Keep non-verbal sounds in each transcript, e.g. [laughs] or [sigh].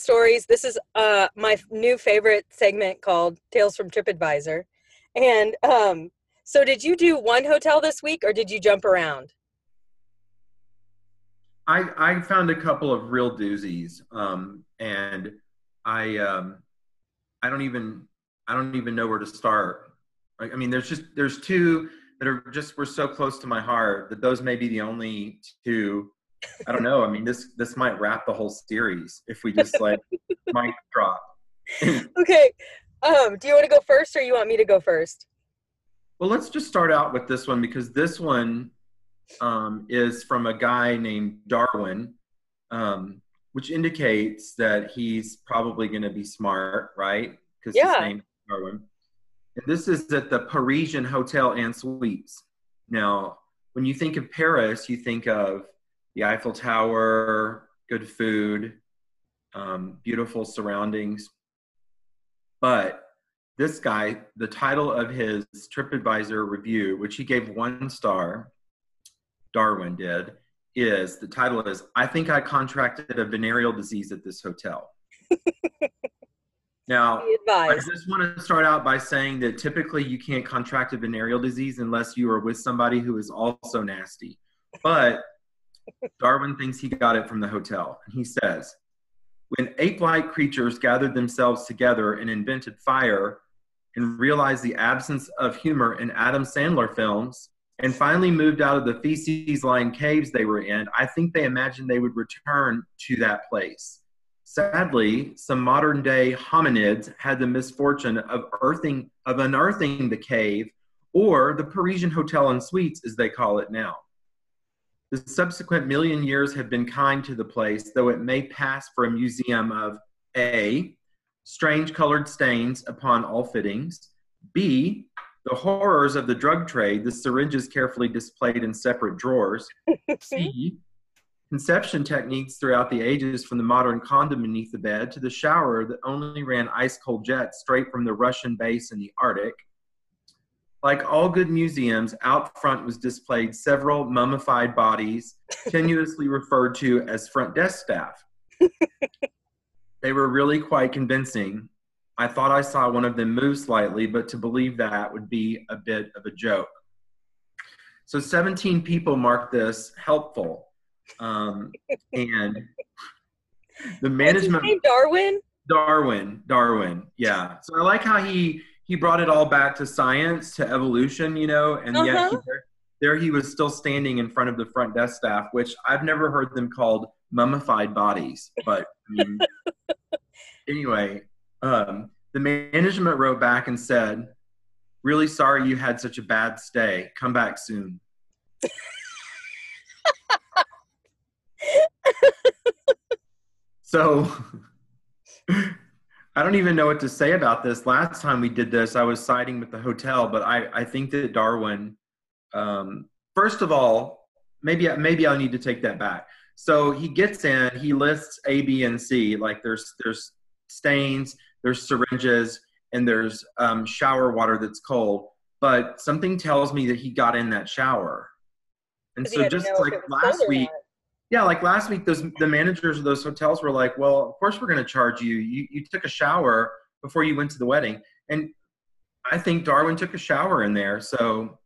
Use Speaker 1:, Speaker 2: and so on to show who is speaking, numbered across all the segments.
Speaker 1: Stories. This is uh, my new favorite segment called Tales from TripAdvisor. And um, so, did you do one hotel this week, or did you jump around?
Speaker 2: I I found a couple of real doozies, um, and I um, I don't even I don't even know where to start. I mean, there's just there's two that are just were so close to my heart that those may be the only two. I don't know. I mean, this this might wrap the whole series if we just like [laughs] mic drop. [clears throat]
Speaker 1: Okay. Um, do you want to go first, or you want me to go first?
Speaker 2: Well, let's just start out with this one because this one um, is from a guy named Darwin, um, which indicates that he's probably going to be smart, right? Because
Speaker 1: Yeah.
Speaker 2: his name is Darwin. And this is at the Parisian Hotel and Suites. Now, when you think of Paris, you think of the Eiffel Tower, good food, um, beautiful surroundings. But this guy, the title of his TripAdvisor review, which he gave one star, Darwin did, is the title is I think I contracted a venereal disease at this hotel. [laughs] now, I just want to start out by saying that typically you can't contract a venereal disease unless you are with somebody who is also nasty. But Darwin thinks he got it from the hotel. He says, when ape like creatures gathered themselves together and invented fire and realized the absence of humor in Adam Sandler films and finally moved out of the feces lined caves they were in, I think they imagined they would return to that place. Sadly, some modern day hominids had the misfortune of earthing of unearthing the cave or the Parisian Hotel and Suites as they call it now. The subsequent million years have been kind to the place, though it may pass for a museum of A, strange colored stains upon all fittings, B, the horrors of the drug trade, the syringes carefully displayed in separate drawers, [laughs] C, conception techniques throughout the ages from the modern condom beneath the bed to the shower that only ran ice cold jets straight from the Russian base in the Arctic. Like all good museums, out front was displayed several mummified bodies, [laughs] tenuously referred to as front desk staff. [laughs] they were really quite convincing. I thought I saw one of them move slightly, but to believe that would be a bit of a joke. So 17 people marked this helpful. Um, and the management?
Speaker 1: Darwin.
Speaker 2: Darwin, Darwin, yeah. So I like how he he brought it all back to science, to evolution, you know, and yet he,
Speaker 1: Uh-huh.
Speaker 2: there, there he was still standing in front of the front desk staff, which I've never heard them called mummified bodies. But I mean, [laughs] anyway, um, the management wrote back and said, "Really sorry you had such a bad stay. Come back soon." [laughs] So I don't even know what to say about this. Last time we did this, I was siding with the hotel, but I, I think that Darwin, um, first of all, maybe maybe I'll need to take that back. So he gets in, he lists A, B, and C. Like there's there's stains, there's syringes, and there's um, shower water that's cold. But something tells me that he got in that shower. And so just
Speaker 1: if
Speaker 2: like
Speaker 1: it was cold
Speaker 2: last week. Yeah, like last week, those the managers of those hotels were like, "Well, of course we're going to charge you. You you took a shower before you went to the wedding." And I think Darwin took a shower in there, so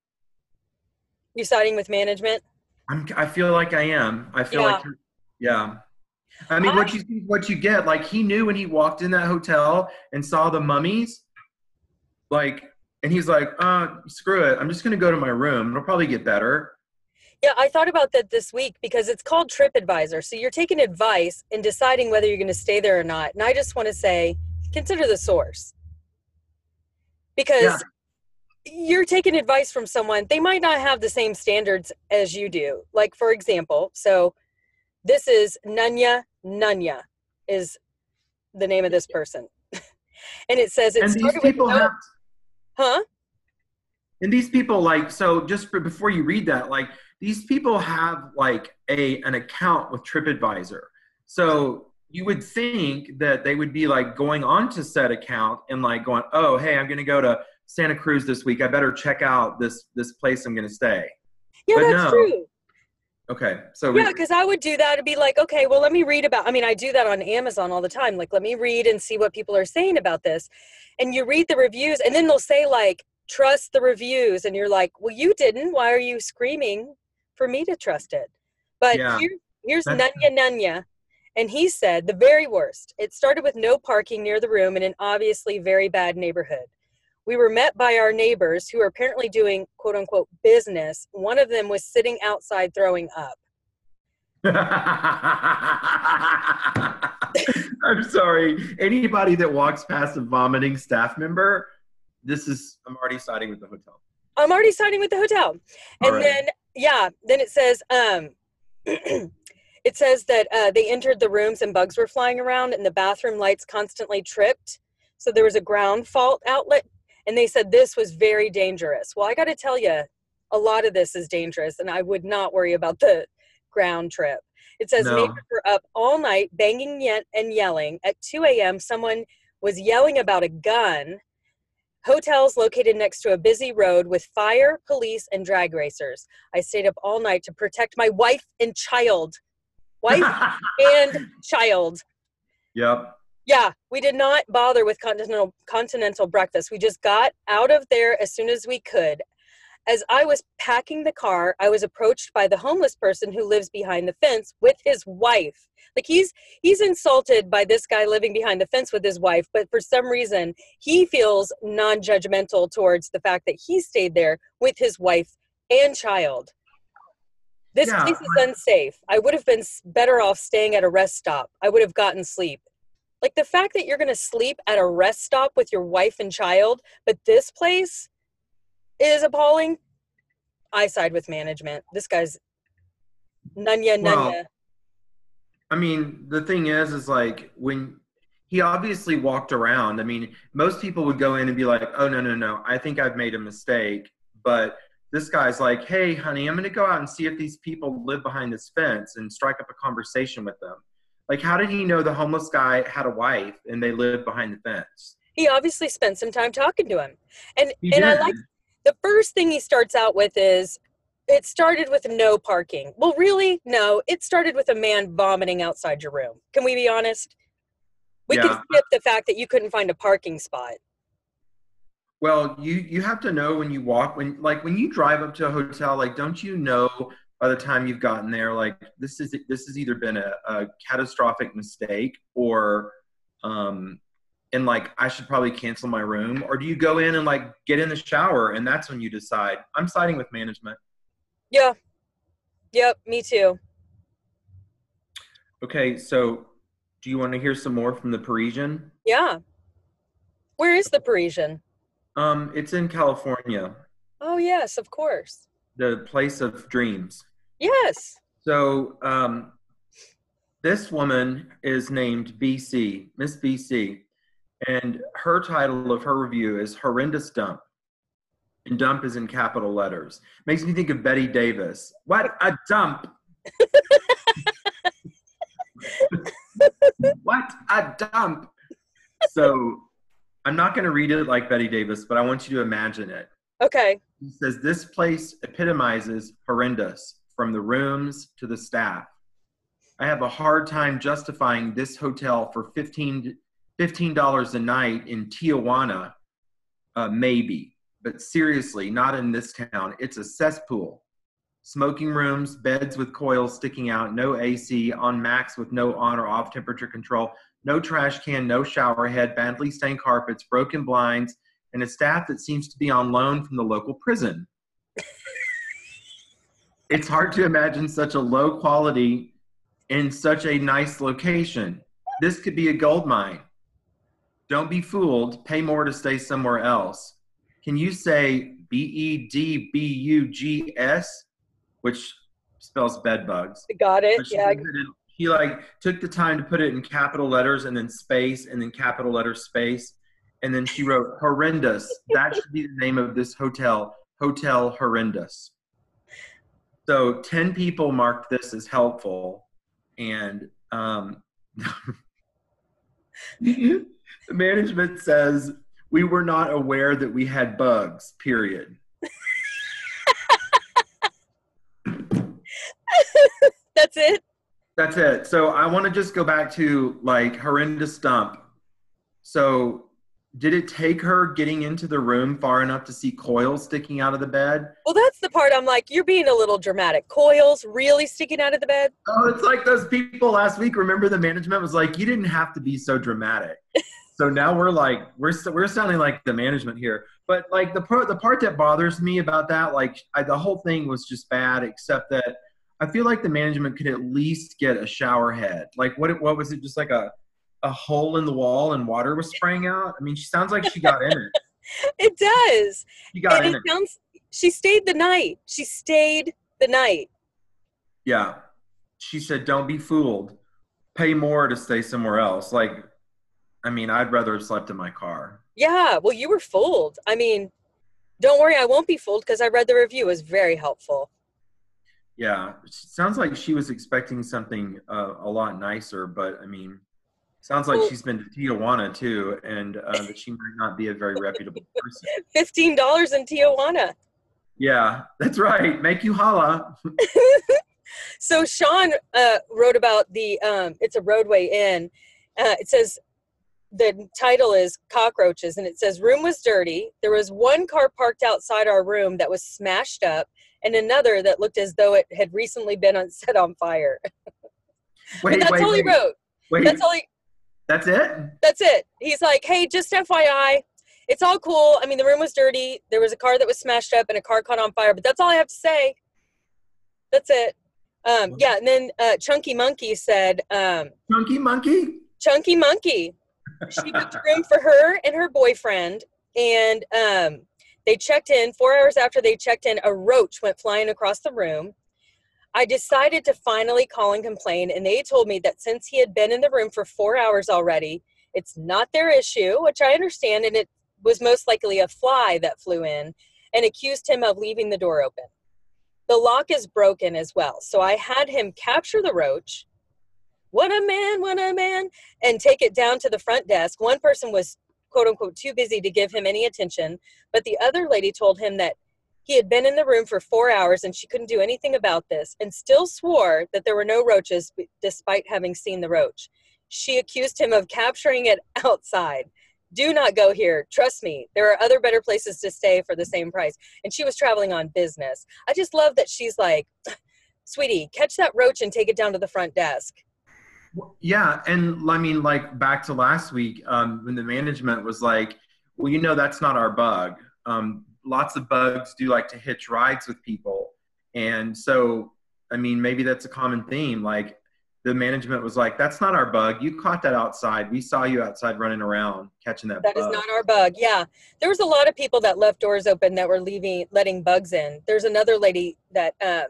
Speaker 1: you're siding with management?
Speaker 2: I'm I feel like I am. I feel
Speaker 1: Yeah.
Speaker 2: like yeah. I mean, what you see, what you get. Like he knew when he walked in that hotel and saw the mummies, like, and he's like, "Uh, screw it. I'm just going to go to my room. It'll probably get better."
Speaker 1: Yeah, I thought about that this week because it's called TripAdvisor. So you're taking advice and deciding whether you're going to stay there or not. And I just want to say, consider the source. Because
Speaker 2: Yeah.
Speaker 1: you're taking advice from someone, they might not have the same standards as you do. Like, for example, so this is Nunya Nunya is the name of this person. [laughs] and it says it
Speaker 2: And these
Speaker 1: started with no-
Speaker 2: have
Speaker 1: huh?
Speaker 2: And these people like so just for, before you read that, like these people have like a an account with TripAdvisor. So you would think that they would be like going on to said account and like going, oh hey, I'm gonna go to Santa Cruz this week. I better check out this this place I'm gonna stay.
Speaker 1: Yeah,
Speaker 2: But
Speaker 1: that's
Speaker 2: no.
Speaker 1: true.
Speaker 2: Okay, so
Speaker 1: Yeah, because I would do that and be like, okay, well, let me read about. I mean, I do that on Amazon all the time. Like, let me read and see what people are saying about this. And you read the reviews, and then they'll say like, trust the reviews, and you're like, well, you didn't. Why are you screaming for me to trust it? But
Speaker 2: Yeah.
Speaker 1: here, here's
Speaker 2: That's-
Speaker 1: Nunya Nunya, and he said the very worst. It started with no parking near the room in an obviously very bad neighborhood. We were met by our neighbors who are apparently doing quote unquote business. One of them was sitting outside throwing up. [laughs]
Speaker 2: I'm sorry. Anybody that walks past a vomiting staff member, this is I'm already siding with the hotel.
Speaker 1: I'm already siding with the hotel. And
Speaker 2: right.
Speaker 1: then yeah, then it says um [clears throat] it says that uh, they entered the rooms and bugs were flying around and the bathroom lights constantly tripped. So there was a ground fault outlet and they said this was very dangerous. Well, I got to tell you, a lot of this is dangerous and I would not worry about the ground trip. It says
Speaker 2: No.
Speaker 1: neighbors were up all night banging yet and yelling. At 2 a.m., someone was yelling about a gun. Hotels located next to a busy road with fire, police, and drag racers. I stayed up all night to protect my wife and child. Wife [laughs] and child.
Speaker 2: yep.
Speaker 1: Yeah, we did not bother with continental continental breakfast. We just got out of there as soon as we could. As I was packing the car, I was approached by the homeless person who lives behind the fence with his wife. Like he's he's insulted by this guy living behind the fence with his wife, but for some reason he feels non-judgmental towards the fact that he stayed there with his wife and child. This
Speaker 2: Yeah,
Speaker 1: place is unsafe. I would have been better off staying at a rest stop. I would have gotten sleep. Like the fact that you're going to sleep at a rest stop with your wife and child, but this place is appalling. I side with management. This guy's nunya
Speaker 2: Well,
Speaker 1: nunya.
Speaker 2: I mean, the thing is, is like when he obviously walked around. I mean, most people would go in and be like, "Oh no, no, no! I think I've made a mistake." But this guy's like, "Hey, honey, I'm going to go out and see if these people live behind this fence and strike up a conversation with them." Like, how did he know the homeless guy had a wife and they lived behind the fence?
Speaker 1: he obviously spent some time talking to him. And
Speaker 2: He
Speaker 1: and I like the first thing he starts out with is it started with no parking. Well, really? No, it started with a man vomiting outside your room. Can we be honest? We can skip the fact that you couldn't find a parking spot.
Speaker 2: Well, you you have to know when you walk when like when you drive up to a hotel, like don't you know by the time you've gotten there, like this is this has either been a, a catastrophic mistake or um and like I should probably cancel my room, or do you go in and like get in the shower and that's when you decide? I'm siding with management.
Speaker 1: Yeah. Yep, me too.
Speaker 2: Okay, so do you want to hear some more from the Parisian?
Speaker 1: Yeah. Where is the Parisian?
Speaker 2: Um, it's in California,
Speaker 1: Oh, yes, of course.
Speaker 2: the place of dreams.
Speaker 1: Yes.
Speaker 2: So um, this woman is named BC, Miss BC, and her title of her review is "Horrendous Dump," and "dump" is in capital letters. Makes me think of Bette Davis. What a dump! [laughs] what a dump! So I'm not going to read it like Bette Davis, but I want you to imagine it.
Speaker 1: Okay.
Speaker 2: He says this place epitomizes horrendous from the rooms to the staff. I have a hard time justifying this hotel for 15 dollars a night in Tijuana, uh, maybe, but seriously, not in this town. It's a cesspool. Smoking rooms, beds with coils sticking out, no AC, on max with no on or off temperature control, no trash can, no shower head, badly stained carpets, broken blinds, and a staff that seems to be on loan from the local prison. it's hard to imagine such a low quality in such a nice location. This could be a gold mine. Don't be fooled. Pay more to stay somewhere else. Can you say B E D B U G S, which spells bed bugs?
Speaker 1: Got it. Yeah.
Speaker 2: it in- she like took the time to put it in capital letters and then space and then capital letter space. And then she wrote horrendous. That should be the name of this hotel, Hotel Horrendous. So 10 people marked this as helpful. And um, [laughs] [laughs] the management says, we were not aware that we had bugs, period. [laughs] That's it. That's it. So I want to just go back to like horrendous stump. So did it take her getting into the room far enough to see coils sticking out of the bed?
Speaker 1: Well, that's the part I'm like, you're being a little dramatic. Coils really sticking out of the bed?
Speaker 2: Oh, it's like those people last week. Remember the management was like, you didn't have to be so dramatic. [laughs] so now we're like, we're we're sounding like the management here. But like the part the part that bothers me about that, like I, the whole thing was just bad, except that I feel like the management could at least get a shower head. Like what? What was it? Just like a a hole in the wall and water was spraying out. I mean, she sounds like she got in it. [laughs]
Speaker 1: it does.
Speaker 2: She got
Speaker 1: and
Speaker 2: in
Speaker 1: it
Speaker 2: it.
Speaker 1: sounds. She stayed the night. She stayed the night.
Speaker 2: Yeah. She said, "Don't be fooled. Pay more to stay somewhere else." Like, I mean, I'd rather have slept in my car.
Speaker 1: Yeah. Well, you were fooled. I mean, don't worry, I won't be fooled because I read the review. It was very helpful.
Speaker 2: Yeah, sounds like she was expecting something uh, a lot nicer, but I mean, sounds like
Speaker 1: Well-
Speaker 2: she's been to Tijuana too, and uh, [laughs] that she might not be a very reputable person. [laughs]
Speaker 1: Fifteen dollars in Tijuana.
Speaker 2: Yeah, that's right. Make you holla. [laughs]
Speaker 1: So Sean uh, wrote about the. Um, it's a Rodeway Inn. Uh, it says the title is cockroaches, and it says room was dirty. There was one car parked outside our room that was smashed up, and another that looked as though it had recently been on, [laughs] set on fire.
Speaker 2: Wait,
Speaker 1: but that's
Speaker 2: wait,
Speaker 1: all he
Speaker 2: wait,
Speaker 1: wrote.
Speaker 2: wait.
Speaker 1: That's all he.
Speaker 2: That's it.
Speaker 1: That's it. He's like, hey, just FYI, it's all cool. I mean, the room was dirty. There was a car that was smashed up and a car caught on fire, but that's all I have to say. That's it. Um, yeah, and then uh, Chunky Monkey said, um,
Speaker 2: Chunky monkey.
Speaker 1: Chunky Monkey. She booked a room for her and her boyfriend, and um, they checked in. Four hours after they checked in, a roach went flying across the room. I decided to finally call and complain, and they told me that since he had been in the room for four hours already, it's not their issue, which I understand, and it was most likely a fly that flew in, and accused him of leaving the door open. The lock is broken as well, so I had him capture the roach. What a man, what a man, and take it down to the front desk. One person was quote unquote too busy to give him any attention, but the other lady told him that he had been in the room for four hours and she couldn't do anything about this and still swore that there were no roaches despite having seen the roach. She accused him of capturing it [laughs] outside. Do not go here. Trust me, there are other better places to stay for the same price. And she was traveling on business. I just love that she's like, sweetie, catch that roach and take it down to the front desk.
Speaker 2: Yeah, and I mean, like back to last week um, when the management was like, "Well, you know, that's not our bug. Um, lots of bugs do like to hitch rides with people, and so I mean, maybe that's a common theme. Like the management was like, "That's not our bug. You caught that outside. We saw you outside running around catching that."
Speaker 1: That is
Speaker 2: bug.
Speaker 1: not our bug. Yeah. There was a lot of people that left doors open that were leaving, letting bugs in. There's another lady that, um,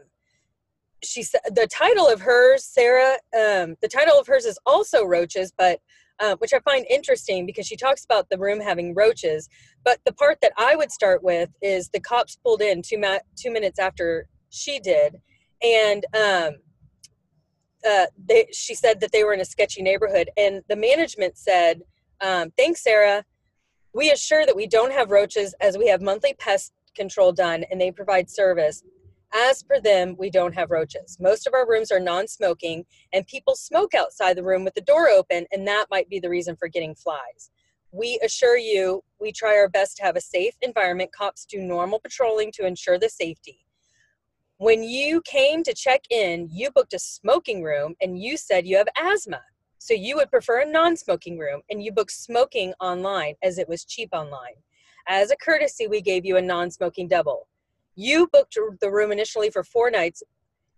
Speaker 1: she said the title of hers, Sarah, um, the title of hers is also roaches, but, uh, which I find interesting because she talks about the room having roaches. But the part that I would start with is the cops pulled in two, ma- two minutes after she did. And, um, uh, they, she said that they were in a sketchy neighborhood and the management said, um, thanks, Sarah. We assure that we don't have roaches as we have monthly pest control done and they provide service. As per them, we don't have roaches. Most of our rooms are non smoking and people smoke outside the room with the door open, and that might be the reason for getting flies. We assure you we try our best to have a safe environment. Cops do normal patrolling to ensure the safety. When you came to check in, you booked a smoking room and you said you have asthma. So you would prefer a non smoking room and you booked smoking online as it was cheap online. As a courtesy, we gave you a non smoking double. You booked the room initially for four nights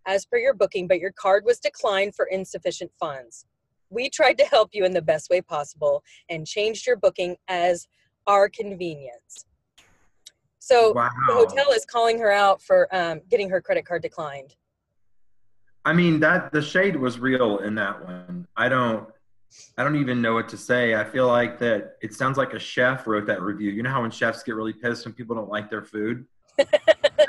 Speaker 1: as per your booking, but your card was declined for insufficient funds. We tried to help you in the best way possible and changed your booking as our convenience. So
Speaker 2: wow.
Speaker 1: the hotel is calling her out for um, getting her credit card declined.
Speaker 2: I mean that the shade was real in that one. I don't I don't even know what to say. I feel like that it sounds like a chef wrote that review. You know how when chefs get really pissed when people don't like their food? And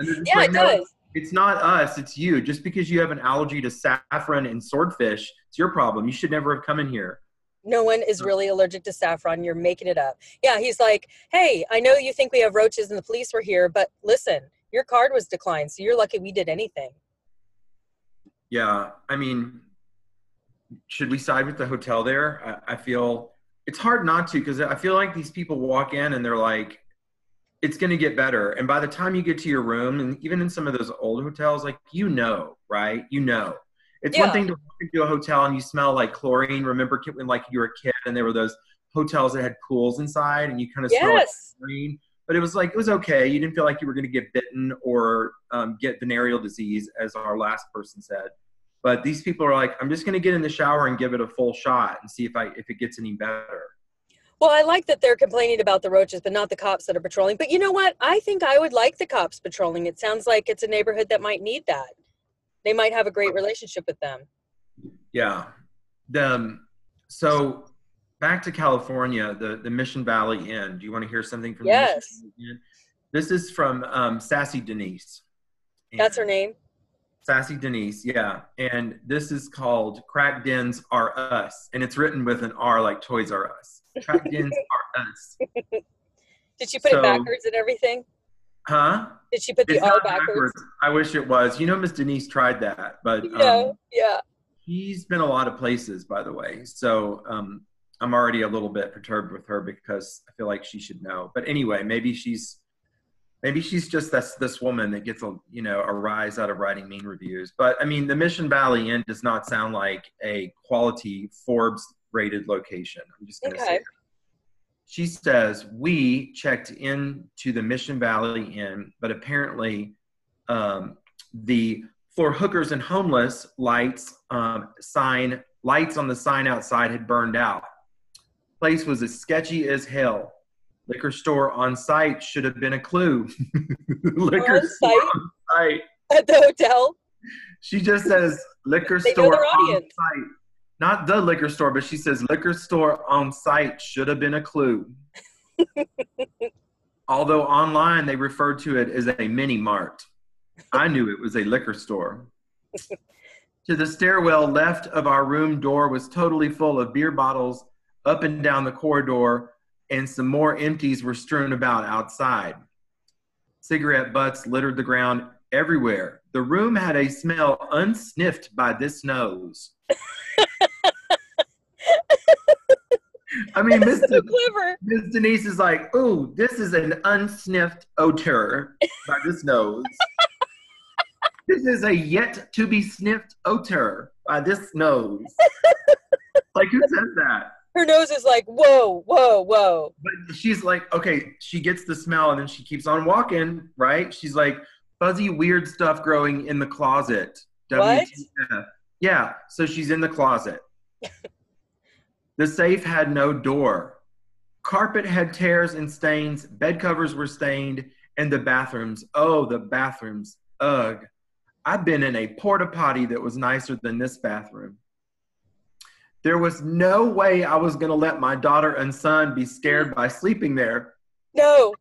Speaker 2: they're just
Speaker 1: yeah,
Speaker 2: like,
Speaker 1: it
Speaker 2: "No,
Speaker 1: does.
Speaker 2: It's not us, it's you. Just because you have an allergy to saffron and swordfish, it's your problem. You should never have come in here.
Speaker 1: No one is really allergic to saffron. You're making it up. Yeah, he's like, hey, I know you think we have roaches and the police were here, but listen, your card was declined, so you're lucky we did anything.
Speaker 2: Yeah. I mean, should we side with the hotel there? I, I feel it's hard not to because I feel like these people walk in and they're like, it's going to get better. And by the time you get to your room, and even in some of those old hotels, like you know, right? You know, it's
Speaker 1: Yeah.
Speaker 2: one thing to walk into a hotel and you smell like chlorine. Remember when like you were a kid and there were those hotels that had pools inside and you kind of smell like chlorine. But it was like it was okay. You didn't feel like you were going to get bitten or um, get venereal disease, as our last person said. But these people are like, I'm just going to get in the shower and give it a full shot and see if I if it gets any better.
Speaker 1: Well, I like that they're complaining about the roaches, but not the cops that are patrolling. But you know what? I think I would like the cops patrolling. It sounds like it's a neighborhood that might need that. They might have a great relationship with them.
Speaker 2: Yeah. The um, so back to California, the the Mission Valley Inn. Do you want to hear something from
Speaker 1: Yes.
Speaker 2: the Mission Valley Inn? This is from um, Sassy Denise.
Speaker 1: That's her name.
Speaker 2: Sassy Denise, yeah. And this is called Crack Dens Are Us. And it's written with an R like Toys R Us. Are Us. [laughs]
Speaker 1: Did she put
Speaker 2: So-
Speaker 1: it backwards and everything?
Speaker 2: Huh?
Speaker 1: Did she put the
Speaker 2: It's
Speaker 1: R
Speaker 2: not
Speaker 1: backwards?
Speaker 2: I wish it was. You know, Miss Denise tried that, but
Speaker 1: know?
Speaker 2: um,
Speaker 1: yeah.
Speaker 2: she's been a lot of places, by the way. So um, I'm already a little bit perturbed with her because I feel like she should know. But anyway, maybe she's maybe she's just this this woman that gets a you know a rise out of writing mean reviews. But I mean, the Mission Valley Inn does not sound like a quality Forbes rated location. I'm just going to say. That. She says we checked into the Mission Valley Inn, but apparently um, the for hookers and homeless lights um, sign lights on the sign outside had burned out. Place was as sketchy as hell. Liquor store on site should have been a clue. [laughs] liquor
Speaker 1: On
Speaker 2: store
Speaker 1: site?
Speaker 2: on site.
Speaker 1: At the hotel.
Speaker 2: She just says liquor store on site. Not the liquor store, but she says liquor store on site should have been a clue. [laughs] Although online they referred to it as a mini mart. I knew it was a liquor store. [laughs] to the stairwell left of our room door was totally full of beer bottles up and down the corridor, and some more empties were strewn about outside. Cigarette butts littered the ground everywhere. The room had a smell unsniffed by this nose. [laughs] I mean, Miss, [laughs]
Speaker 1: So clever.
Speaker 2: Miss Denise is like, "Ooh, this is an unsniffed odor by this nose. [laughs] this is a yet to be sniffed odor by this nose." [laughs] like, who says that?
Speaker 1: Her nose is like, whoa, whoa, whoa.
Speaker 2: But she's like, okay, she gets the smell and then she keeps on walking, right? She's like, fuzzy, weird stuff growing in the closet.
Speaker 1: What?
Speaker 2: Yeah, so she's in the closet. The safe had no door. Carpet had tears and stains, bed covers were stained, and the bathrooms, oh, the bathrooms, ugh. I've been in a porta potty that was nicer than this bathroom. There was no way I was going to let my daughter and son be scared by sleeping there.
Speaker 1: No.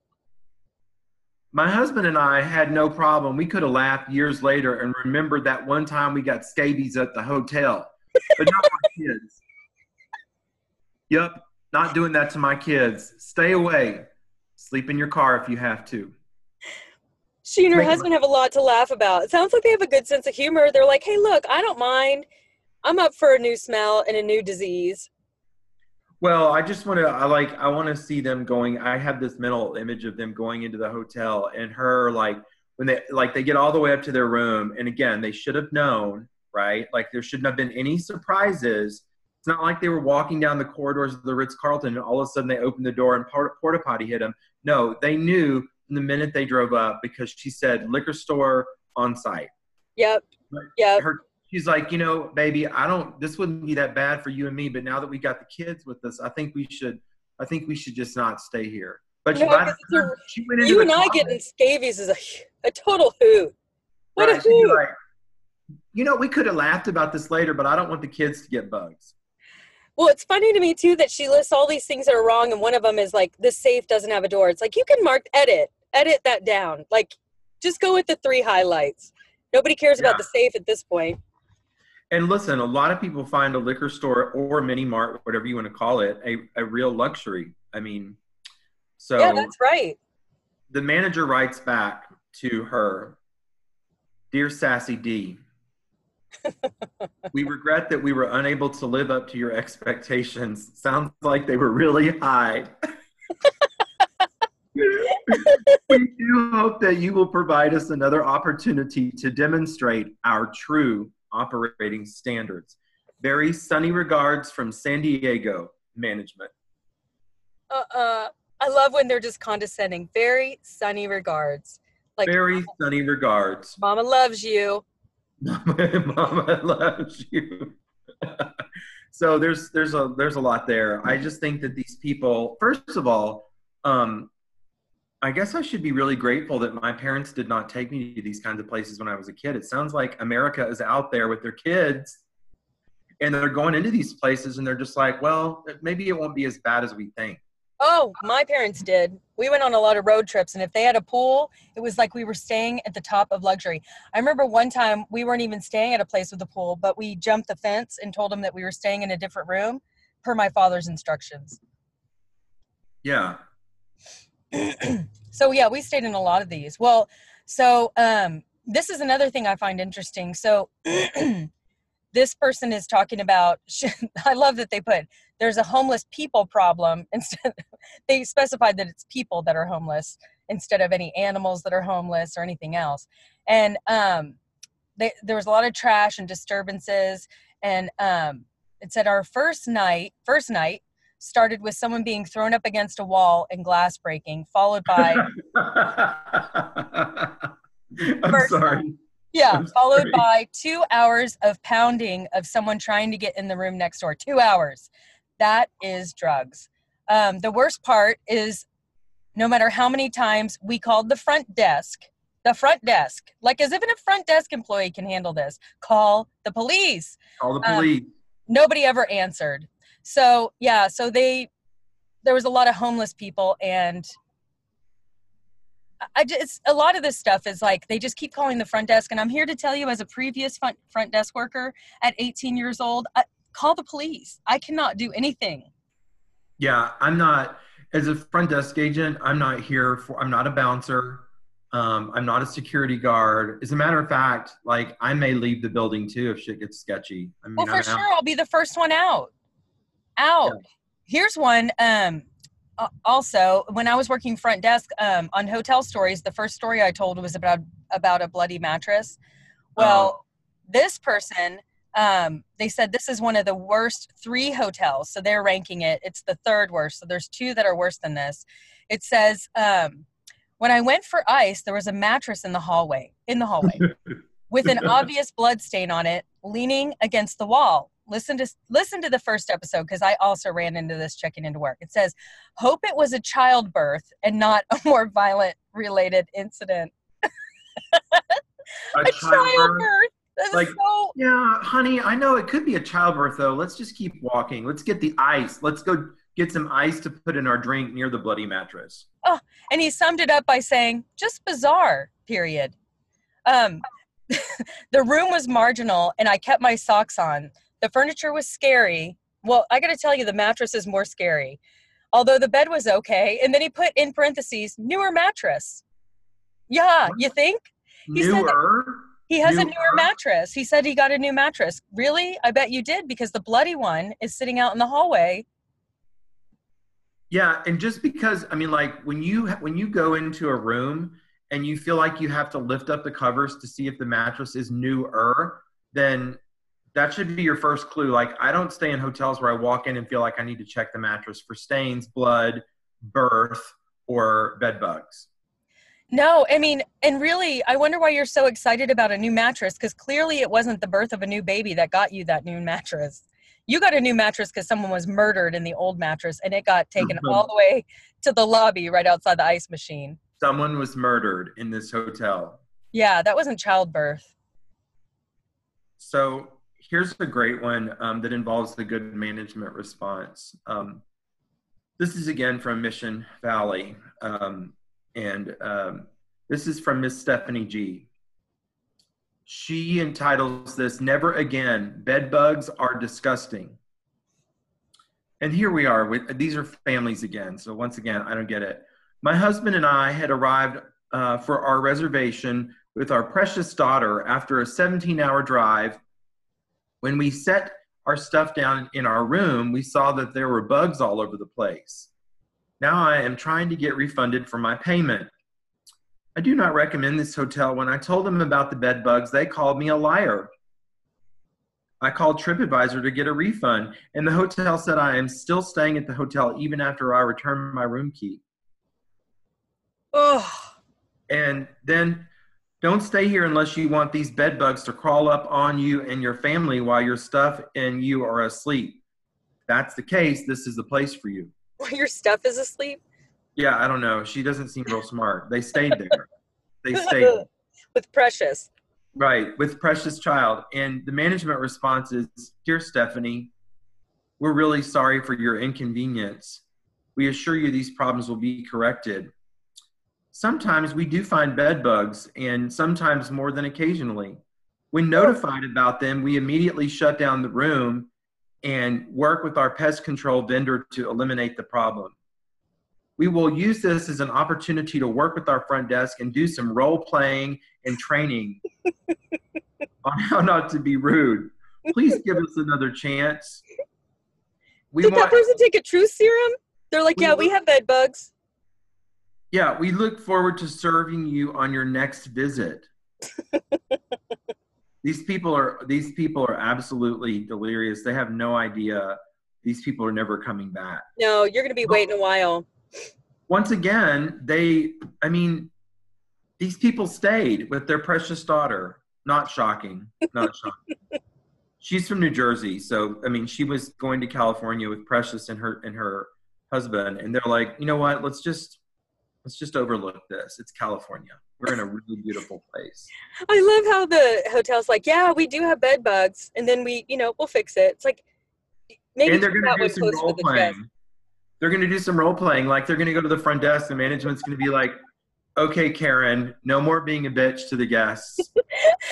Speaker 2: My husband and I had no problem. We could have laughed years later and remembered that one time we got scabies at the hotel, but not my kids. Yep, not doing that to my kids. Stay away. Sleep in your car if you have to.
Speaker 1: She and her
Speaker 2: Make-
Speaker 1: husband have a lot to laugh about. It sounds like they have a good sense of humor. They're like, hey, look, I don't mind. I'm up for a new smell and a new disease.
Speaker 2: Well, I just want to. I like. I want to see them going. I have this mental image of them going into the hotel and her like when they like they get all the way up to their room. And again, they should have known, right? Like there shouldn't have been any surprises. It's not like they were walking down the corridors of the Ritz Carlton and all of a sudden they opened the door and porta potty hit them. No, they knew from the minute they drove up because she said liquor store on site.
Speaker 1: Yep. Yep.
Speaker 2: Her, she's like, you know, baby, I don't. This wouldn't be that bad for you and me, but now that we got the kids with us, I think we should. I think we should just not stay here. But
Speaker 1: No,
Speaker 2: by the
Speaker 1: 'cause a-
Speaker 2: she went into
Speaker 1: You and I getting scabies is a, a total hoot. What
Speaker 2: right,
Speaker 1: a hoot.
Speaker 2: like, you know, we could have laughed about this later, but I don't want the kids to get bugs.
Speaker 1: Well, it's funny to me too that she lists all these things that are wrong, and one of them is like this safe doesn't have a door. It's like you can mark edit, edit that down. Like, just go with the three highlights. Nobody cares about the safe at this point.
Speaker 2: And listen, a lot of people find a liquor store or mini mart, whatever you want to call it, a, a real luxury. I mean, so
Speaker 1: yeah, that's right.
Speaker 2: the manager writes back to her Dear Sassy D, we regret that we were unable to live up to your expectations. Sounds like they were really high. [laughs] we do hope that you will provide us another opportunity to demonstrate our true operating standards. Very sunny regards from San Diego management.
Speaker 1: Uh, uh, I love when they're just condescending. Very sunny regards.
Speaker 2: Like very sunny regards.
Speaker 1: Mama loves you.
Speaker 2: Mama, [laughs] loves you. [laughs] so there's there's a there's a lot there. I just think that these people, first of all, um, I guess I should be really grateful that my parents did not take me to these kinds of places when I was a kid. It sounds like America is out there with their kids and they're going into these places and they're just like, well, maybe it won't be as bad as we think.
Speaker 1: Oh, my parents did. We went on a lot of road trips, and if they had a pool, it was like we were staying at the top of luxury. I remember one time we weren't even staying at a place with a pool, but we jumped the fence and told them that we were staying in a different room per my father's instructions.
Speaker 2: Yeah. [clears throat]
Speaker 1: so yeah, we stayed in a lot of these. Well, so um, this is another thing I find interesting. So [clears throat] this person is talking about [laughs] i love that they put there's a homeless people problem [laughs] instead they specified that it's people that are homeless instead of any animals that are homeless or anything else and um, they, there was a lot of trash and disturbances and um, it said our first night first night started with someone being thrown up against a wall and glass breaking followed by [laughs]
Speaker 2: i'm sorry
Speaker 1: yeah, followed by two hours of pounding of someone trying to get in the room next door. Two hours. That is drugs. Um, the worst part is no matter how many times we called the front desk, the front desk, like as if a front desk employee can handle this, call the police.
Speaker 2: Call the um, police. Um,
Speaker 1: nobody ever answered. So, yeah, so they, there was a lot of homeless people and I just a lot of this stuff is like they just keep calling the front desk, and I'm here to tell you, as a previous front front desk worker at 18 years old, I, call the police. I cannot do anything.
Speaker 2: Yeah, I'm not as a front desk agent. I'm not here for. I'm not a bouncer. Um, I'm not a security guard. As a matter of fact, like I may leave the building too if shit gets sketchy.
Speaker 1: I mean, well, for sure, I'll be the first one out. Out. Yeah. Here's one. Um, uh, also when i was working front desk um, on hotel stories the first story i told was about about a bloody mattress well uh-huh. this person um, they said this is one of the worst three hotels so they're ranking it it's the third worst so there's two that are worse than this it says um, when i went for ice there was a mattress in the hallway in the hallway [laughs] with an obvious blood stain on it leaning against the wall listen to listen to the first episode because I also ran into this checking into work. It says, "Hope it was a childbirth and not a more violent related incident." [laughs] a, a childbirth.
Speaker 2: Like, so... yeah, honey, I know it could be a childbirth though. Let's just keep walking. Let's get the ice. Let's go get some ice to put in our drink near the bloody mattress.
Speaker 1: Oh, and he summed it up by saying, "Just bizarre." Period. Um, [laughs] the room was marginal, and I kept my socks on. The furniture was scary. Well, I got to tell you, the mattress is more scary. Although the bed was okay. And then he put in parentheses, newer mattress. Yeah, you think?
Speaker 2: He newer?
Speaker 1: He has newer? a newer mattress. He said he got a new mattress. Really? I bet you did because the bloody one is sitting out in the hallway.
Speaker 2: Yeah, and just because I mean like when you when you go into a room and you feel like you have to lift up the covers to see if the mattress is newer, then that should be your first clue. Like, I don't stay in hotels where I walk in and feel like I need to check the mattress for stains, blood, birth, or bed bugs.
Speaker 1: No, I mean, and really, I wonder why you're so excited about a new mattress because clearly it wasn't the birth of a new baby that got you that new mattress. You got a new mattress because someone was murdered in the old mattress and it got taken all the way to the lobby right outside the ice machine.
Speaker 2: Someone was murdered in this hotel.
Speaker 1: Yeah, that wasn't childbirth.
Speaker 2: So here's a great one um, that involves the good management response. Um, this is again from Mission Valley, um, and um, this is from Miss Stephanie G. She entitles this "Never Again: Bed Bugs Are Disgusting." And here we are with these are families again. So once again, I don't get it. My husband and I had arrived uh, for our reservation with our precious daughter after a 17 hour drive When we set our stuff down in our room, we saw that there were bugs all over the place. Now I am trying to get refunded for my payment. I do not recommend this hotel. When I told them about the bed bugs, they called me a liar. I called TripAdvisor to get a refund, and the hotel said I am still staying at the hotel even after I return my room key.
Speaker 1: Oh,
Speaker 2: And then don't stay here unless you want these bed bugs to crawl up on you and your family while your stuff and you are asleep. If that's the case, this is the place for you. [laughs]
Speaker 1: your stuff is asleep
Speaker 2: Yeah, I don't know. She doesn't seem real smart. They stayed there. They stayed [laughs]
Speaker 1: with Precious.
Speaker 2: Right, with Precious Child. And the management response is Dear Stephanie, we're really sorry for your inconvenience. We assure you these problems will be corrected. Sometimes we do find bed bugs, and sometimes more than occasionally. When notified about them, we immediately shut down the room and work with our pest control vendor to eliminate the problem. We will use this as an opportunity to work with our front desk and do some role playing and training [laughs] on how not to be rude. Please give us another chance. We
Speaker 1: Did that person take a truth serum? They're like,
Speaker 2: We
Speaker 1: yeah, we have bed bugs.
Speaker 2: yeah, we look forward to serving you on your next visit. [laughs] these people are these people are absolutely delirious. They have no idea these people are never coming back.
Speaker 1: No, you're going to be waiting a while.
Speaker 2: Once again, they I mean these people stayed with their precious daughter. Not shocking. Not shocking. [laughs] She's from New Jersey, so I mean she was going to California with Precious and her and her husband and they're like, "You know what? Let's just let's just overlook this. It's California. We're in a really beautiful place." [laughs]
Speaker 1: I love how the hotel's like, yeah, we do have bed bugs, and then we, you know, we'll fix it. It's like maybe
Speaker 2: and they're going to do some role
Speaker 1: the
Speaker 2: playing. They're going to do some role playing. Like they're going to go to the front desk. The management's going to be like, "Okay, Karen, no more being a bitch to the guests. [laughs]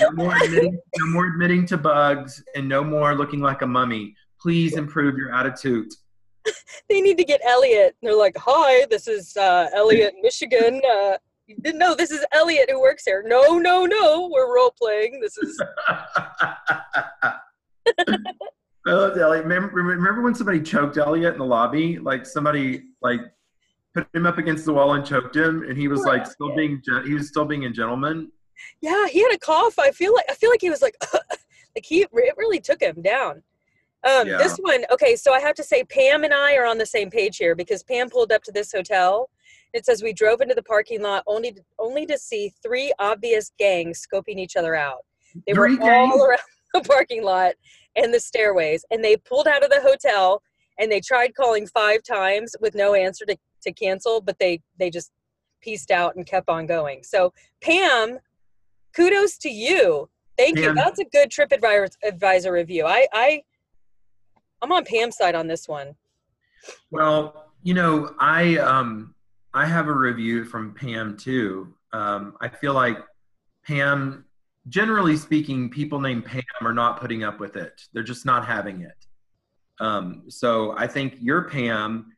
Speaker 2: No more admitting, no more admitting to bugs, and no more looking like a mummy. Please improve your attitude." [laughs]
Speaker 1: They need to get Elliot. And they're like, hi, this is uh, Elliot, Michigan. Uh, you didn't know this is Elliot who works here. No, no, no, we're role playing. This is [laughs]
Speaker 2: I loved Elliot. Remember, remember when somebody choked Elliot in the lobby? Like somebody like put him up against the wall and choked him, and he was
Speaker 1: Poor
Speaker 2: like still being he was still being a gentleman.
Speaker 1: yeah. He had a cough. I feel like I feel like he was like [laughs] like he it really took him down. Um,
Speaker 2: Yeah.
Speaker 1: This one, okay. So I have to say, Pam and I are on the same page here because Pam pulled up to this hotel. It says we drove into the parking lot only to, only to see three obvious gangs scoping each other out. They
Speaker 2: Three
Speaker 1: were
Speaker 2: gangs?
Speaker 1: all around [laughs] the parking lot and the stairways, and they pulled out of the hotel and they tried calling five times with no answer to, to cancel, but they they just pieced out and kept on going. So Pam, kudos to you. Thank you. That's a good trip advisor, advisor review. I I I'm on Pam's side on this one.
Speaker 2: Well, you know, I um I have a review from Pam too. Um, I feel like Pam, generally speaking, people named Pam are not putting up with it. They're just not having it. Um, so I think your Pam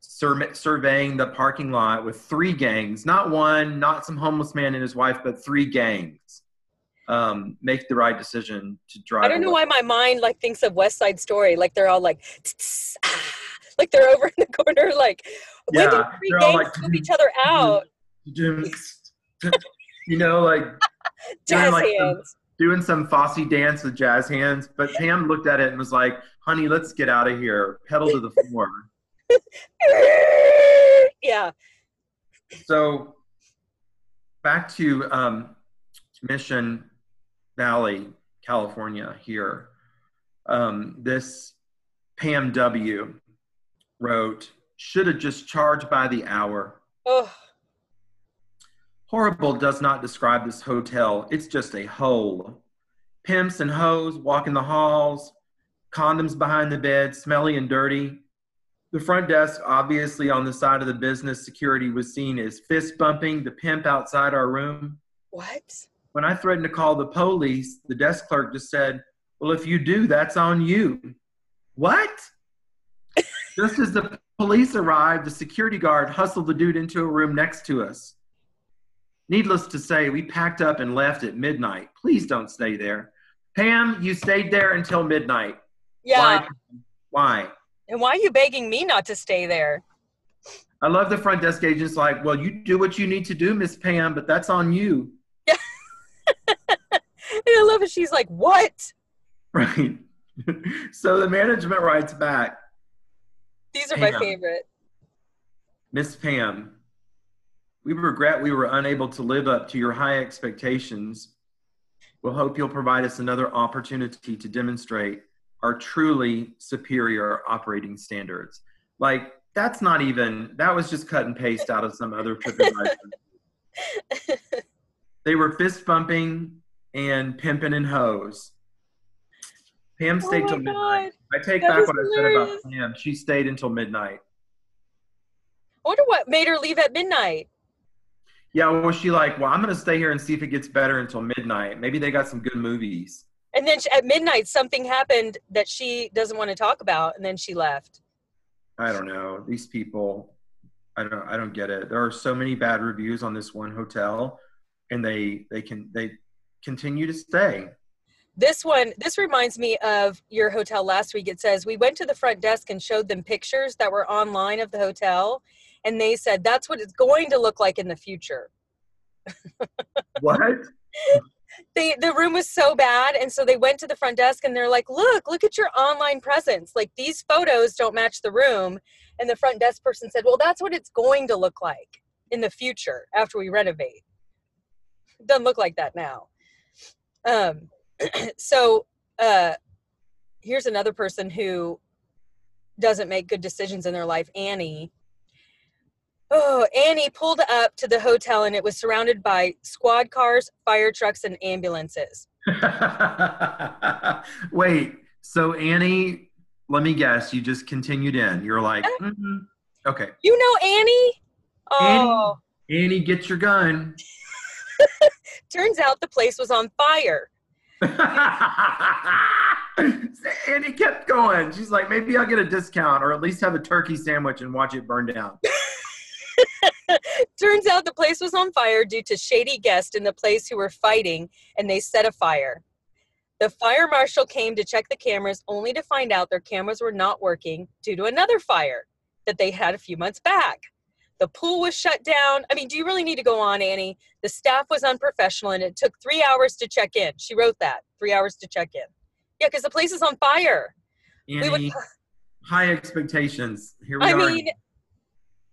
Speaker 2: sur- surveying the parking lot with three gangs, not one, not some homeless man and his wife, but three gangs. Um, make the right decision to drive.
Speaker 1: I don't know
Speaker 2: away.
Speaker 1: why my mind like thinks of West Side Story. Like they're all like, "Tss, tss, ah," like they're over in the corner. [laughs] Like when did
Speaker 2: Yeah,
Speaker 1: three
Speaker 2: they're
Speaker 1: gangs
Speaker 2: like,
Speaker 1: scoop each other out? [laughs]
Speaker 2: you know, like [laughs]
Speaker 1: Jazz
Speaker 2: like some-
Speaker 1: hands.
Speaker 2: doing some Fosse dance with jazz hands. But Pam looked at it and was like, honey, let's get out of here. Pedal to the floor.
Speaker 1: yeah.
Speaker 2: so back to um, Mission Valley, California here. Um, this Pam W wrote, should have just charged by the hour.
Speaker 1: Oh,
Speaker 2: Horrible does not describe this hotel. It's just a hole. Pimps and hoes walking the halls, condoms behind the bed, smelly and dirty. The front desk, obviously on the side of the business security, was seen as fist bumping the pimp outside our room.
Speaker 1: what?
Speaker 2: When I threatened to call the police, the desk clerk just said, Well, if you do, that's on you. What? [laughs] just as the police arrived, the security guard hustled the dude into a room next to us. Needless to say, we packed up and left at midnight. Please don't stay there. Pam, you stayed there until midnight.
Speaker 1: Yeah.
Speaker 2: Why? Why?
Speaker 1: And why are you begging me not to stay there?
Speaker 2: I love the front desk agents like, well, you do what you need to do, Miss Pam, but that's on you.
Speaker 1: I love it. She's like, what?
Speaker 2: Right. so the management writes back,
Speaker 1: These are my favorite.
Speaker 2: Miss Pam, we regret we were unable to live up to your high expectations. We'll hope you'll provide us another opportunity to demonstrate our truly superior operating standards. Like, that's not even, that was just cut and paste out of some other [laughs] TripAdvisor. they were fist bumping and pimping and hose. Pam
Speaker 1: Oh
Speaker 2: stayed
Speaker 1: my
Speaker 2: till midnight.
Speaker 1: God.
Speaker 2: I take
Speaker 1: That
Speaker 2: back what I said about Pam. She stayed until midnight.
Speaker 1: I wonder what made her leave at midnight.
Speaker 2: Yeah, well, was she like, well, I'm going to stay here and see if it gets better until midnight. Maybe they got some good movies.
Speaker 1: And then at midnight, something happened that she doesn't want to talk about, and then she left.
Speaker 2: I don't know. These people, I don't, I don't get it. There are so many bad reviews on this one hotel, and they, they can, they continue to stay.
Speaker 1: This one, this reminds me of your hotel last week. It says we went to the front desk and showed them pictures that were online of the hotel, and they said that's what it's going to look like in the future. [laughs]
Speaker 2: What?
Speaker 1: They, the room was so bad, and so they went to the front desk and they're like, "Look, look at your online presence. Like these photos don't match the room." And the front desk person said, "Well, that's what it's going to look like in the future after we renovate. It doesn't look like that now." Um, [clears throat] so uh, here's another person who doesn't make good decisions in their life, Annie. Oh, Annie pulled up to the hotel and it was surrounded by squad cars, fire trucks, and ambulances. [laughs]
Speaker 2: Wait, so Annie, let me guess, you just continued in. You're like, mhm. okay,
Speaker 1: You know Annie? Oh,
Speaker 2: Annie, get your gun. [laughs]
Speaker 1: turns out the place was on fire. [laughs]
Speaker 2: Annie kept going. She's like, maybe I'll get a discount or at least have a turkey sandwich and watch it burn down. [laughs]
Speaker 1: Turns out the place was on fire due to shady guests in the place who were fighting and they set a fire. The fire marshal came to check the cameras only to find out their cameras were not working due to another fire that they had a few months back. The pool was shut down. I mean, do you really need to go on, Annie? The staff was unprofessional and it took three hours to check in. She wrote that three hours to check in. Yeah, because the place is on fire.
Speaker 2: Annie,
Speaker 1: would- [laughs]
Speaker 2: high expectations. Here we
Speaker 1: I
Speaker 2: are.
Speaker 1: I mean,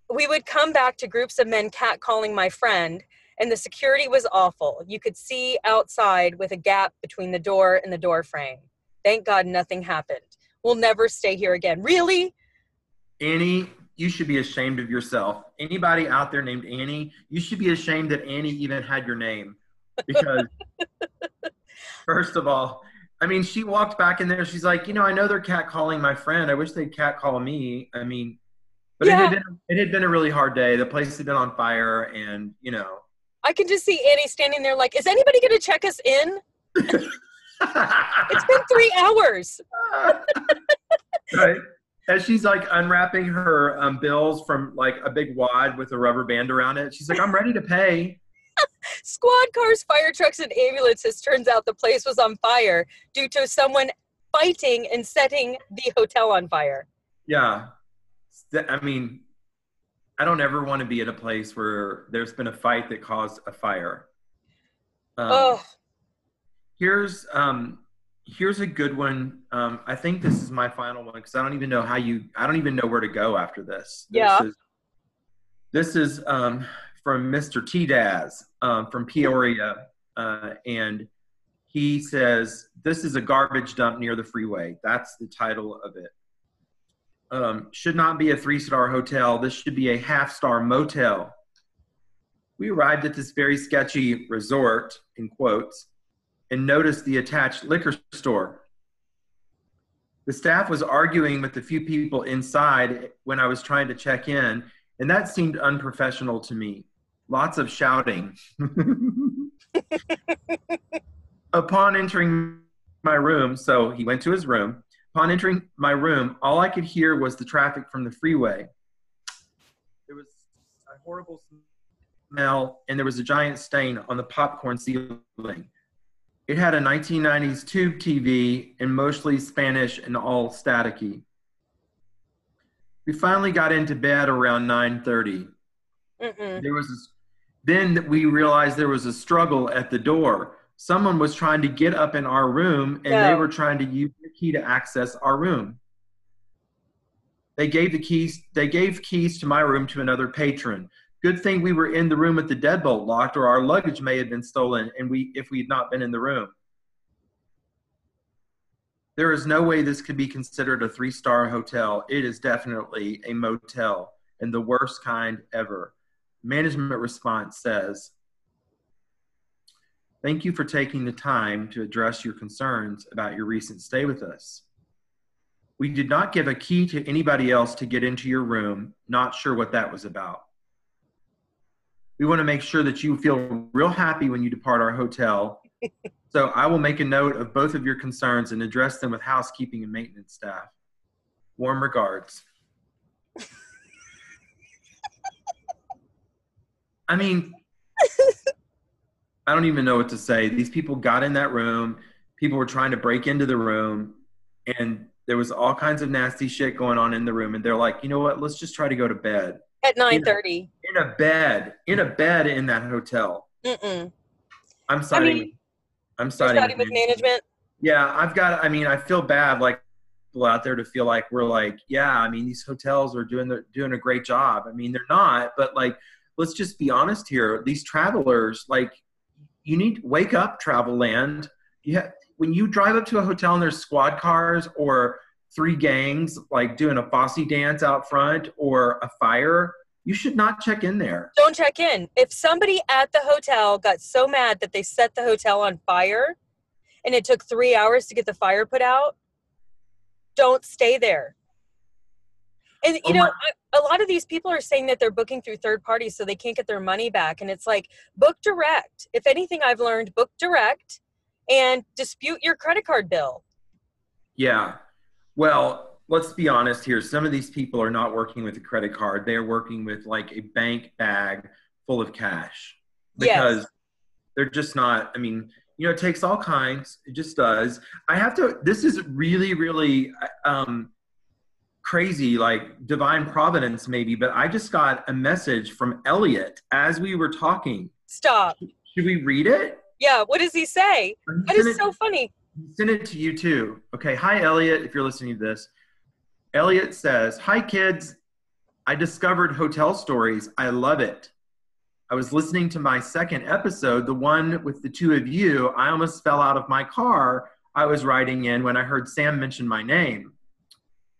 Speaker 1: we would come back to groups of men catcalling my friend, and the security was awful. You could see outside with a gap between the door and the door frame. Thank God nothing happened. We'll never stay here again. Really?
Speaker 2: Annie, you should be ashamed of yourself. Anybody out there named Annie, you should be ashamed that Annie even had your name. Because, [laughs] first of all, I mean, she walked back in there. She's like, you know, I know they're catcalling my friend. I wish they'd catcall me. I mean, but it,
Speaker 1: Yeah.
Speaker 2: had been, it had been a really hard day. The place had been on fire, and, you know.
Speaker 1: I can just see Annie standing there like, is anybody going to check us in? [laughs] It's been three hours. [laughs]
Speaker 2: right. As she's like unwrapping her um, bills from like a big wad with a rubber band around it, she's like, I'm ready to pay. [laughs]
Speaker 1: Squad cars, fire trucks, and ambulances. Turns out the place was on fire due to someone fighting and setting the hotel on fire.
Speaker 2: Yeah. I mean, I don't ever want to be at a place where there's been a fight that caused a fire. Um,
Speaker 1: oh,
Speaker 2: Here's um, here's a good one. Um, I think this is my final one because I don't even know how you. I don't even know where to go after this. This
Speaker 1: Yeah.
Speaker 2: Is, this is um, from Mr. T. Daz um, from Peoria, uh, and he says this is a garbage dump near the freeway. That's the title of it. Um, should not be a three-star hotel. This should be a half-star motel. We arrived at this very sketchy resort, in quotes, and noticed the attached liquor store. The staff was arguing with the few people inside when I was trying to check in, and that seemed unprofessional to me. Lots of shouting. [laughs] Upon entering my room, so he went to his room. Upon entering my room, all I could hear was the traffic from the freeway. There was a horrible smell, and there was a giant stain on the popcorn ceiling. It had a 1990s tube TV and mostly Spanish and all staticky. We finally got into bed around 9:30. There was a, then we realized there was a struggle at the door. Someone was trying to get up in our room and they were trying to use the key to access our room. They gave the keys they gave keys to my room to another patron. Good thing we were in the room with the deadbolt locked or our luggage may have been stolen and we if we had not been in the room. There is no way this could be considered a three-star hotel. It is definitely a motel and the worst kind ever. Management response says, Thank you for taking the time to address your concerns about your recent stay with us. We did not give a key to anybody else to get into your room, not sure what that was about. We want to make sure that you feel real happy when you depart our hotel. [laughs] so I will make a note of both of your concerns and address them with housekeeping and maintenance staff. Warm regards. I mean, I don't even know what to say. These people got in that room. People were trying to break into the room, and there was all kinds of nasty shit going on in the room. And they're like, you know what? Let's just try to go to bed.
Speaker 1: At 9:30.
Speaker 2: In a bed, in a bed in that hotel.
Speaker 1: Mm-mm.
Speaker 2: I'm siding.
Speaker 1: mean,
Speaker 2: I'm siding
Speaker 1: siding with management.
Speaker 2: Yeah, I've got. I mean, I feel bad, like people out there to feel like we're like, yeah. I mean, these hotels are doing the, doing a great job. I mean, they're not, but like, let's just be honest here. These travelers, like, you need wake up, travel land. You have, when you drive up to a hotel and there's squad cars or three gangs like doing a Fosse dance out front or a fire, you should not check in there.
Speaker 1: Don't check in. If somebody at the hotel got so mad that they set the hotel on fire and it took three hours to get the fire put out, don't stay there. And you
Speaker 2: Oh
Speaker 1: know, a lot of these people are saying that they're booking through third parties so they can't get their money back. And it's like, book direct. If anything, I've learned book direct and dispute your credit card bill.
Speaker 2: Yeah. Well, let's be honest here. Some of these people are not working with a credit card. They are working with like a bank bag full of cash because
Speaker 1: Yes.
Speaker 2: they're just not, I mean, you know, it takes all kinds. It just does. I have to, this is really, really um, crazy, like divine providence maybe, but I just got a message from Elliot as we were talking.
Speaker 1: Stop.
Speaker 2: Should we read it?
Speaker 1: Yeah. What does he say? That is so funny.
Speaker 2: Send it to you too. Okay. Hi, Elliot, if you're listening to this. Elliot says, Hi, kids. I discovered Hotel Stories. I love it. I was listening to my second episode, the one with the two of you. I almost fell out of my car I was riding in when I heard Sam mention my name.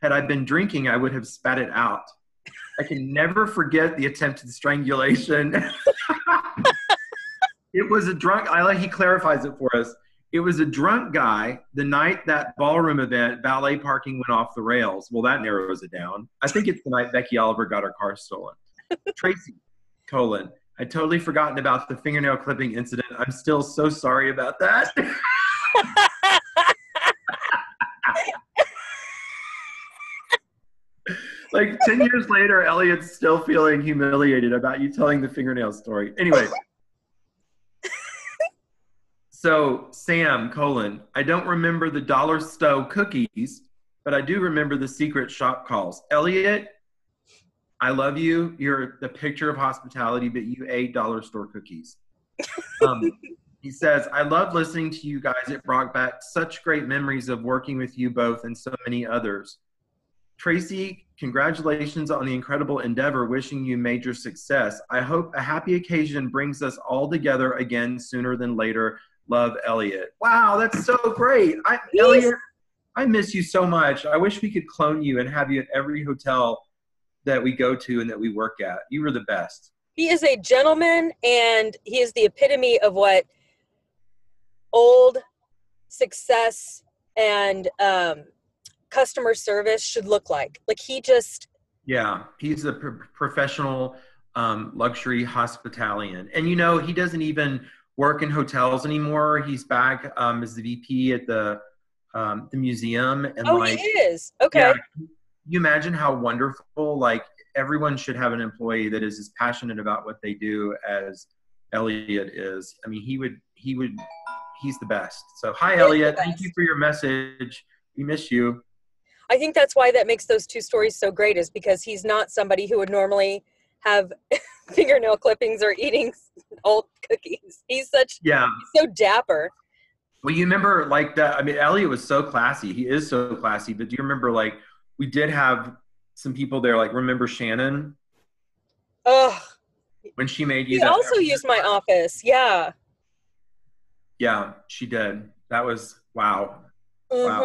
Speaker 2: Had I been drinking, I would have spat it out. I can never forget the attempted strangulation. [laughs] it was a drunk, I like he clarifies it for us. It was a drunk guy the night that ballroom event, ballet parking went off the rails. Well, that narrows it down. I think it's the night Becky Oliver got her car stolen. [laughs] Tracy, colon. I'd totally forgotten about the fingernail clipping incident. I'm still so sorry about that. [laughs] like 10 years later, Elliot's still feeling humiliated about you telling the fingernail story. Anyway. So, Sam, colon, I don't remember the dollar stove cookies, but I do remember the secret shop calls. Elliot, I love you. You're the picture of hospitality, but you ate dollar store cookies. Um, [laughs] he says, I love listening to you guys. It brought back such great memories of working with you both and so many others. Tracy, congratulations on the incredible endeavor. Wishing you major success. I hope a happy occasion brings us all together again sooner than later. Love, Elliot. Wow, that's so great. I,
Speaker 1: He's-
Speaker 2: Elliot, I miss you so much. I wish we could clone you and have you at every hotel that we go to and that we work at. You were the best.
Speaker 1: he is a gentleman and he is the epitome of what old success and um, customer service should look like like he just
Speaker 2: Yeah, he's a pro- professional um, luxury hospitalian, and you know he doesn't even work in hotels anymore. He's back um, as the VP at the um, the museum, and
Speaker 1: oh
Speaker 2: like,
Speaker 1: he is okay
Speaker 2: yeah, you imagine how wonderful. Like everyone should have an employee that is as passionate about what they do as Elliot is. I mean, he would he would he's the best. So hi,
Speaker 1: He
Speaker 2: Elliot. Thank you for your message. We miss you.
Speaker 1: I think that's why that makes those two stories so great is because he's not somebody who would normally have [laughs] fingernail clippings or eating old cookies. He's such
Speaker 2: Yeah.
Speaker 1: he's so dapper.
Speaker 2: Well, you remember like that. I mean, Elliot was so classy. He is so classy. But do you remember like we did have some people there? Like remember Shannon
Speaker 1: Ugh.
Speaker 2: when she made you?
Speaker 1: He also used my office. Yeah.
Speaker 2: Yeah, she did. That was wow. Wow.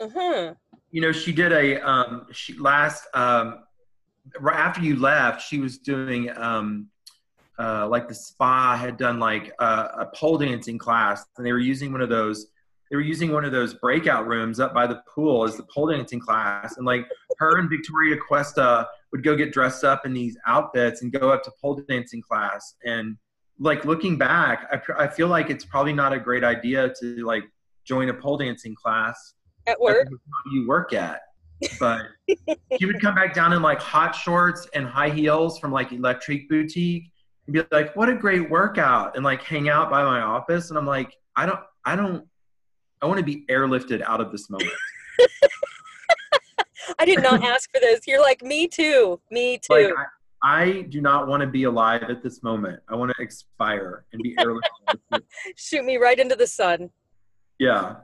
Speaker 1: Mm-hmm. Mm-hmm.
Speaker 2: You know, she did a um she last um right after you left, she was doing um uh like the spa had done like a, a pole dancing class and they were using one of those they were using one of those breakout rooms up by the pool as the pole dancing class and like her and Victoria Cuesta would go get dressed up in these outfits and go up to pole dancing class and like looking back I, pr- I feel like it's probably not a great idea to like join a pole dancing class
Speaker 1: At work.
Speaker 2: at you work at. But she would come back down in like hot shorts and high heels from like Electric Boutique and be like, "What a great workout!" and like hang out by my office. And I'm like, I don't, I don't, I want to be airlifted out of this moment. [laughs]
Speaker 1: I did not [laughs] ask for this. You're like, me too. Me too.
Speaker 2: Like, I, I do not want to be alive at this moment. I want to expire and be airlifted. [laughs]
Speaker 1: Shoot me right into the sun.
Speaker 2: Yeah.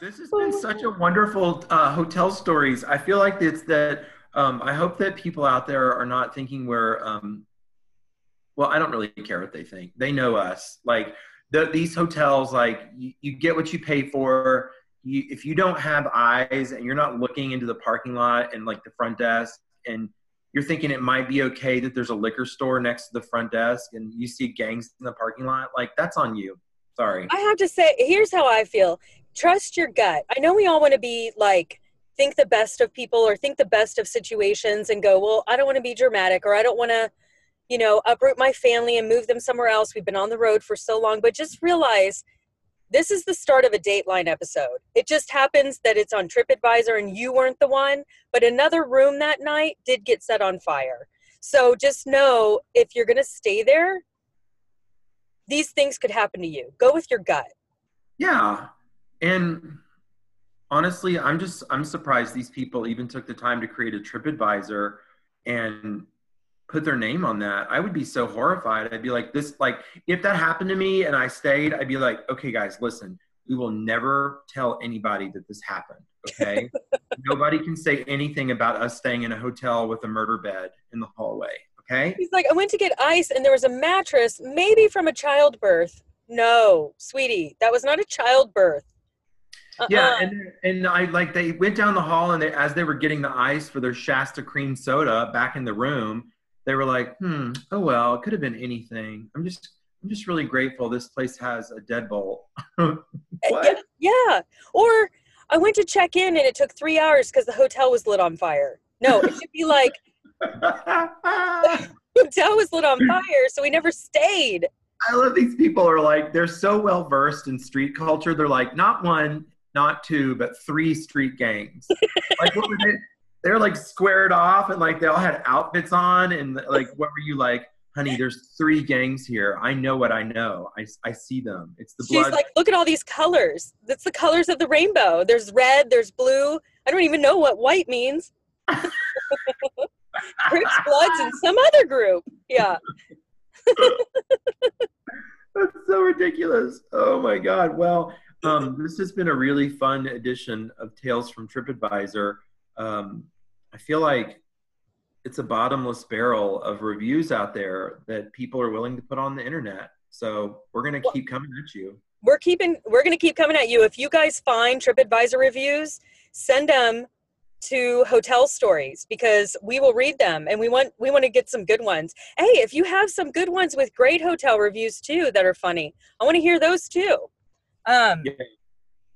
Speaker 2: This has been such a wonderful uh, hotel stories. I feel like it's that. Um, I hope that people out there are not thinking we're. Um, well, I don't really care what they think. They know us. Like the, these hotels, like you, you get what you pay for. You, if you don't have eyes and you're not looking into the parking lot and like the front desk, and you're thinking it might be okay that there's a liquor store next to the front desk, and you see gangs in the parking lot, like that's on you. Sorry.
Speaker 1: I have to say, here's how I feel. Trust your gut. I know we all want to be like, think the best of people or think the best of situations and go, well, I don't want to be dramatic or I don't want to, you know, uproot my family and move them somewhere else. We've been on the road for so long. But just realize this is the start of a Dateline episode. It just happens that it's on TripAdvisor and you weren't the one, but another room that night did get set on fire. So just know if you're going to stay there, these things could happen to you. Go with your gut.
Speaker 2: Yeah. And honestly, I'm just I'm surprised these people even took the time to create a TripAdvisor and put their name on that. I would be so horrified. I'd be like, this like if that happened to me and I stayed, I'd be like, okay, guys, listen, we will never tell anybody that this happened. Okay. [laughs] Nobody can say anything about us staying in a hotel with a murder bed in the hallway. Okay.
Speaker 1: He's like, I went to get ice and there was a mattress, maybe from a childbirth. No, sweetie, that was not a childbirth.
Speaker 2: Yeah, [laughs] and and I like they went down the hall and they as they were getting the ice for their Shasta cream soda back in the room, they were like, "Hmm, oh well, it could have been anything." I'm just I'm just really grateful this place has a deadbolt. [laughs] what?
Speaker 1: yeah. Or I went to check in and it took three hours because the hotel was lit on fire. No, it should be like [laughs] hotel was lit on fire, so we never stayed.
Speaker 2: I love these people are like they're so well versed in street culture. They're like not one, not two, but three street gangs. like what were they? They're like squared off and like they all had outfits on and like what were you like? Honey, there's three gangs here. I know what I know. I, I see them. It's the blood.
Speaker 1: She's like, look at all these colors. That's the colors of the rainbow. There's red, there's blue. I don't even know what white means. [laughs] Crips, Bloods, and some other group. Yeah. [laughs]
Speaker 2: That's so ridiculous. Oh my God. Well, um, this has been a really fun edition of Tales from TripAdvisor. Um, I feel like it's a bottomless barrel of reviews out there that people are willing to put on the internet. So we're going to keep coming at you.
Speaker 1: We're keeping we're gonna keep coming at you. If you guys find TripAdvisor reviews, send them to hotel stories because we will read them and we want we want to get some good ones. Hey, if you have some good ones with great hotel reviews too that are funny, I want to hear those too. Um
Speaker 2: Yeah.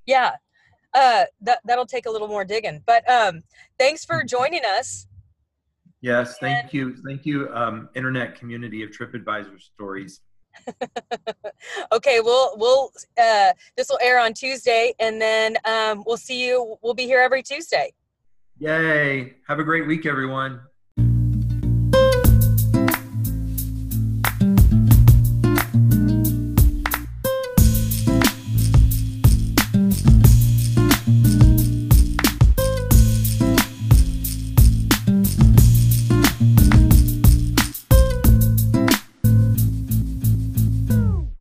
Speaker 1: yeah. Uh that that'll take a little more digging. But um thanks for joining us.
Speaker 2: Yes. Thank you. Thank you, um, internet community of TripAdvisor stories. [laughs]
Speaker 1: okay, we'll we'll uh this will air on Tuesday and then um we'll see you we'll be here every Tuesday.
Speaker 2: Yay. Have a great week, everyone.